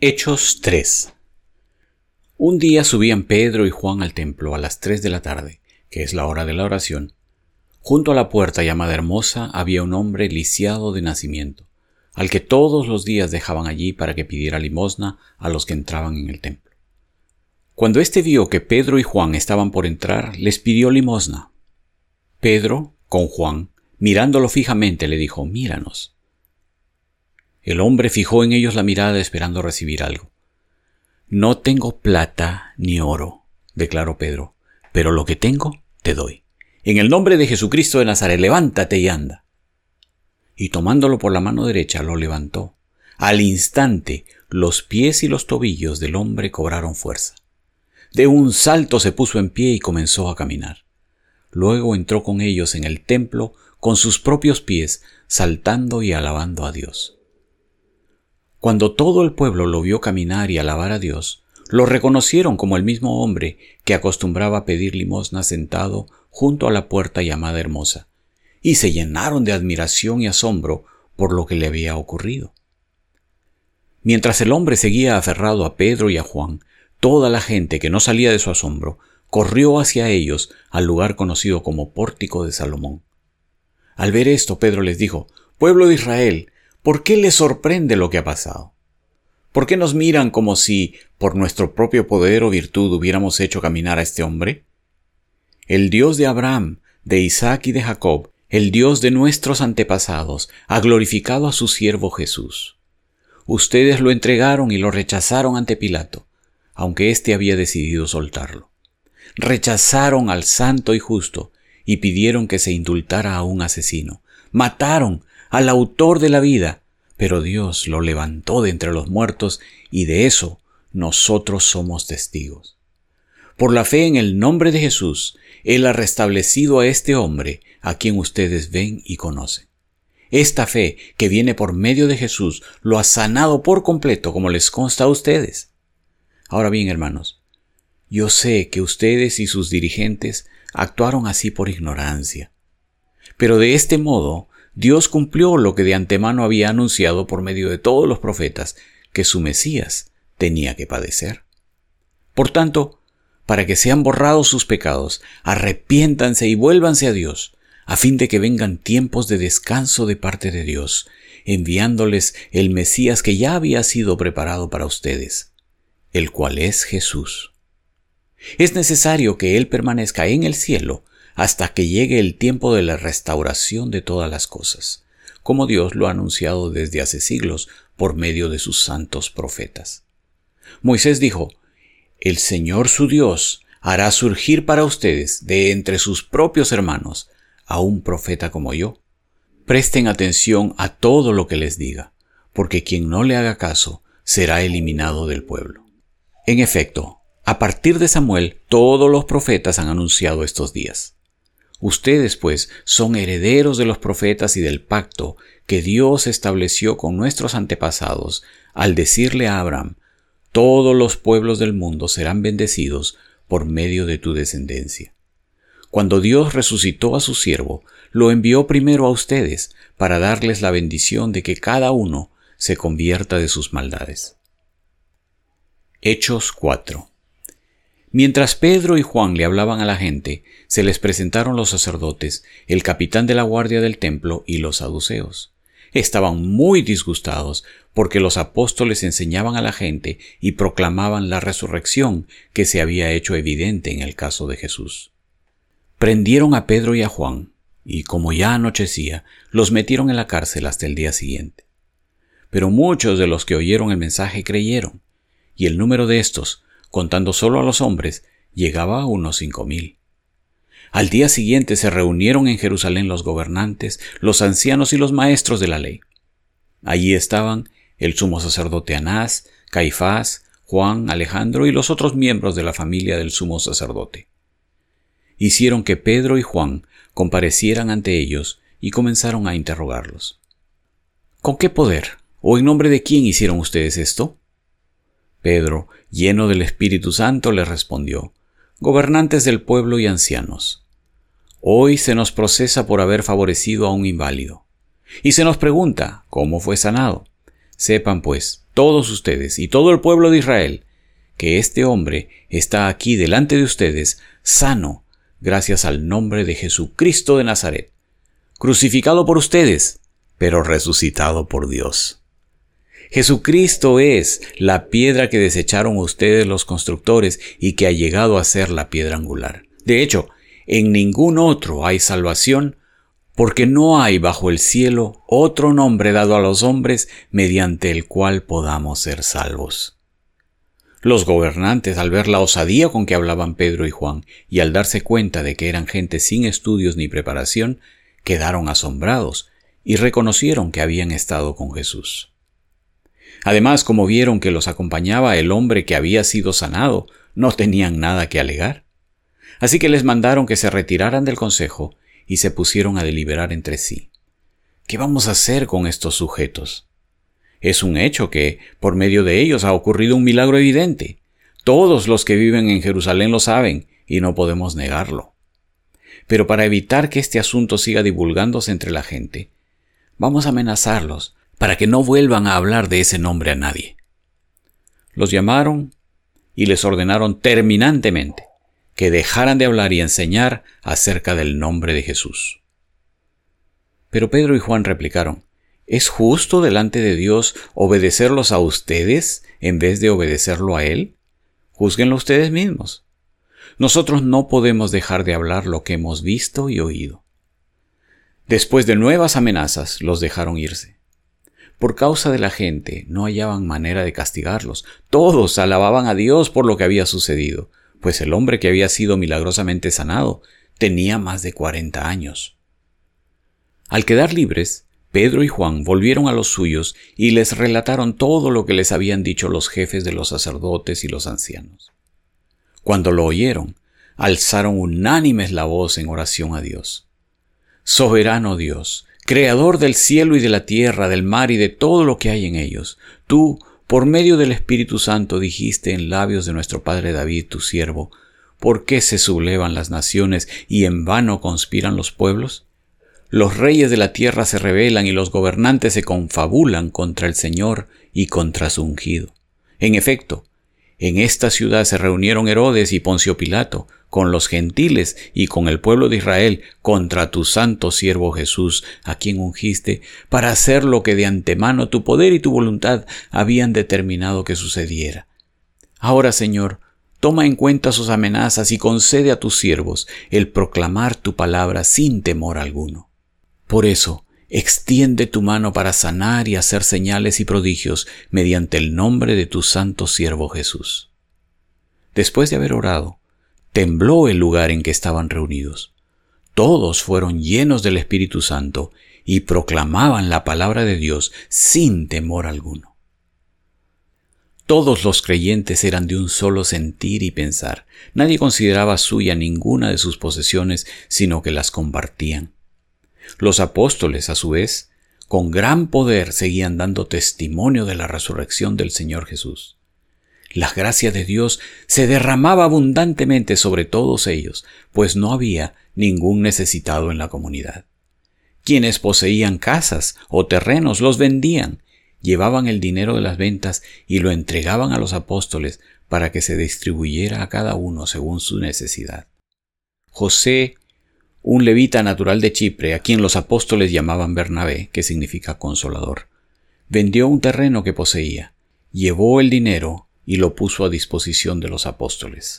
Hechos 3 Un día subían Pedro y Juan al templo a las tres de la tarde, que es la hora de la oración. Junto a la puerta llamada Hermosa había un hombre lisiado de nacimiento, al que todos los días dejaban allí para que pidiera limosna a los que entraban en el templo. Cuando éste vio que Pedro y Juan estaban por entrar, les pidió limosna. Pedro, con Juan, mirándolo fijamente, le dijo, Míranos. El hombre fijó en ellos la mirada esperando recibir algo. No tengo plata ni oro, declaró Pedro, pero lo que tengo te doy. En el nombre de Jesucristo de Nazaret, levántate y anda. Y tomándolo por la mano derecha, lo levantó. Al instante, los pies y los tobillos del hombre cobraron fuerza. De un salto se puso en pie y comenzó a caminar. Luego entró con ellos en el templo con sus propios pies, saltando y alabando a Dios. Cuando todo el pueblo lo vio caminar y alabar a Dios, lo reconocieron como el mismo hombre que acostumbraba a pedir limosna sentado junto a la puerta llamada Hermosa, y se llenaron de admiración y asombro por lo que le había ocurrido. Mientras el hombre seguía aferrado a Pedro y a Juan, toda la gente que no salía de su asombro corrió hacia ellos al lugar conocido como Pórtico de Salomón. Al ver esto, Pedro les dijo, Pueblo de Israel, ¿Por qué les sorprende lo que ha pasado? ¿Por qué nos miran como si, por nuestro propio poder o virtud, hubiéramos hecho caminar a este hombre? El Dios de Abraham, de Isaac y de Jacob, el Dios de nuestros antepasados, ha glorificado a su siervo Jesús. Ustedes lo entregaron y lo rechazaron ante Pilato, aunque éste había decidido soltarlo. Rechazaron al santo y justo y pidieron que se indultara a un asesino. Mataron al autor de la vida, pero Dios lo levantó de entre los muertos y de eso nosotros somos testigos. Por la fe en el nombre de Jesús, Él ha restablecido a este hombre a quien ustedes ven y conocen. Esta fe que viene por medio de Jesús lo ha sanado por completo como les consta a ustedes. Ahora bien, hermanos, yo sé que ustedes y sus dirigentes actuaron así por ignorancia. Pero de este modo Dios cumplió lo que de antemano había anunciado por medio de todos los profetas, que su Mesías tenía que padecer. Por tanto, para que sean borrados sus pecados, arrepiéntanse y vuélvanse a Dios, a fin de que vengan tiempos de descanso de parte de Dios, enviándoles el Mesías que ya había sido preparado para ustedes, el cual es Jesús. Es necesario que Él permanezca en el cielo hasta que llegue el tiempo de la restauración de todas las cosas, como Dios lo ha anunciado desde hace siglos por medio de sus santos profetas. Moisés dijo, El Señor su Dios hará surgir para ustedes de entre sus propios hermanos a un profeta como yo. Presten atención a todo lo que les diga, porque quien no le haga caso será eliminado del pueblo. En efecto, a partir de Samuel, todos los profetas han anunciado estos días. Ustedes, pues, son herederos de los profetas y del pacto que Dios estableció con nuestros antepasados al decirle a Abraham, todos los pueblos del mundo serán bendecidos por medio de tu descendencia. Cuando Dios resucitó a su siervo, lo envió primero a ustedes para darles la bendición de que cada uno se convierta de sus maldades. Hechos 4 Mientras Pedro y Juan le hablaban a la gente, se les presentaron los sacerdotes, el capitán de la guardia del templo y los saduceos. Estaban muy disgustados porque los apóstoles enseñaban a la gente y proclamaban la resurrección que se había hecho evidente en el caso de Jesús. Prendieron a Pedro y a Juan, y como ya anochecía, los metieron en la cárcel hasta el día siguiente. Pero muchos de los que oyeron el mensaje creyeron, y el número de estos contando solo a los hombres, llegaba a unos cinco mil. Al día siguiente se reunieron en Jerusalén los gobernantes, los ancianos y los maestros de la ley. Allí estaban el sumo sacerdote Anás, Caifás, Juan, Alejandro y los otros miembros de la familia del sumo sacerdote. Hicieron que Pedro y Juan comparecieran ante ellos y comenzaron a interrogarlos. ¿Con qué poder o en nombre de quién hicieron ustedes esto? Pedro, lleno del Espíritu Santo, le respondió, Gobernantes del pueblo y ancianos, hoy se nos procesa por haber favorecido a un inválido, y se nos pregunta cómo fue sanado. Sepan, pues, todos ustedes y todo el pueblo de Israel que este hombre está aquí delante de ustedes sano gracias al nombre de Jesucristo de Nazaret, crucificado por ustedes, pero resucitado por Dios. Jesucristo es la piedra que desecharon ustedes los constructores y que ha llegado a ser la piedra angular. De hecho, en ningún otro hay salvación, porque no hay bajo el cielo otro nombre dado a los hombres mediante el cual podamos ser salvos. Los gobernantes, al ver la osadía con que hablaban Pedro y Juan, y al darse cuenta de que eran gente sin estudios ni preparación, quedaron asombrados y reconocieron que habían estado con Jesús. Además, como vieron que los acompañaba el hombre que había sido sanado, no tenían nada que alegar. Así que les mandaron que se retiraran del consejo y se pusieron a deliberar entre sí. ¿Qué vamos a hacer con estos sujetos? Es un hecho que, por medio de ellos, ha ocurrido un milagro evidente. Todos los que viven en Jerusalén lo saben y no podemos negarlo. Pero para evitar que este asunto siga divulgándose entre la gente, vamos a amenazarlos para que no vuelvan a hablar de ese nombre a nadie. Los llamaron y les ordenaron terminantemente que dejaran de hablar y enseñar acerca del nombre de Jesús. Pero Pedro y Juan replicaron, ¿Es justo delante de Dios obedecerlos a ustedes en vez de obedecerlo a Él? Júzguenlo ustedes mismos. Nosotros no podemos dejar de hablar lo que hemos visto y oído. Después de nuevas amenazas, los dejaron irse. Por causa de la gente no hallaban manera de castigarlos. Todos alababan a Dios por lo que había sucedido, pues el hombre que había sido milagrosamente sanado tenía más de cuarenta años. Al quedar libres, Pedro y Juan volvieron a los suyos y les relataron todo lo que les habían dicho los jefes de los sacerdotes y los ancianos. Cuando lo oyeron, alzaron unánimes la voz en oración a Dios. Soberano Dios, Creador del cielo y de la tierra, del mar y de todo lo que hay en ellos. Tú, por medio del Espíritu Santo, dijiste en labios de nuestro Padre David, tu siervo, ¿por qué se sublevan las naciones y en vano conspiran los pueblos? Los reyes de la tierra se rebelan y los gobernantes se confabulan contra el Señor y contra su ungido. En efecto, en esta ciudad se reunieron Herodes y Poncio Pilato, con los gentiles y con el pueblo de Israel, contra tu santo siervo Jesús, a quien ungiste, para hacer lo que de antemano tu poder y tu voluntad habían determinado que sucediera. Ahora, Señor, toma en cuenta sus amenazas y concede a tus siervos el proclamar tu palabra sin temor alguno. Por eso, Extiende tu mano para sanar y hacer señales y prodigios mediante el nombre de tu santo siervo Jesús. Después de haber orado, tembló el lugar en que estaban reunidos. Todos fueron llenos del Espíritu Santo y proclamaban la palabra de Dios sin temor alguno. Todos los creyentes eran de un solo sentir y pensar. Nadie consideraba suya ninguna de sus posesiones, sino que las compartían. Los apóstoles, a su vez, con gran poder seguían dando testimonio de la resurrección del Señor Jesús. La gracia de Dios se derramaba abundantemente sobre todos ellos, pues no había ningún necesitado en la comunidad. Quienes poseían casas o terrenos los vendían, llevaban el dinero de las ventas y lo entregaban a los apóstoles para que se distribuyera a cada uno según su necesidad. José un levita natural de Chipre, a quien los apóstoles llamaban Bernabé, que significa consolador, vendió un terreno que poseía, llevó el dinero y lo puso a disposición de los apóstoles.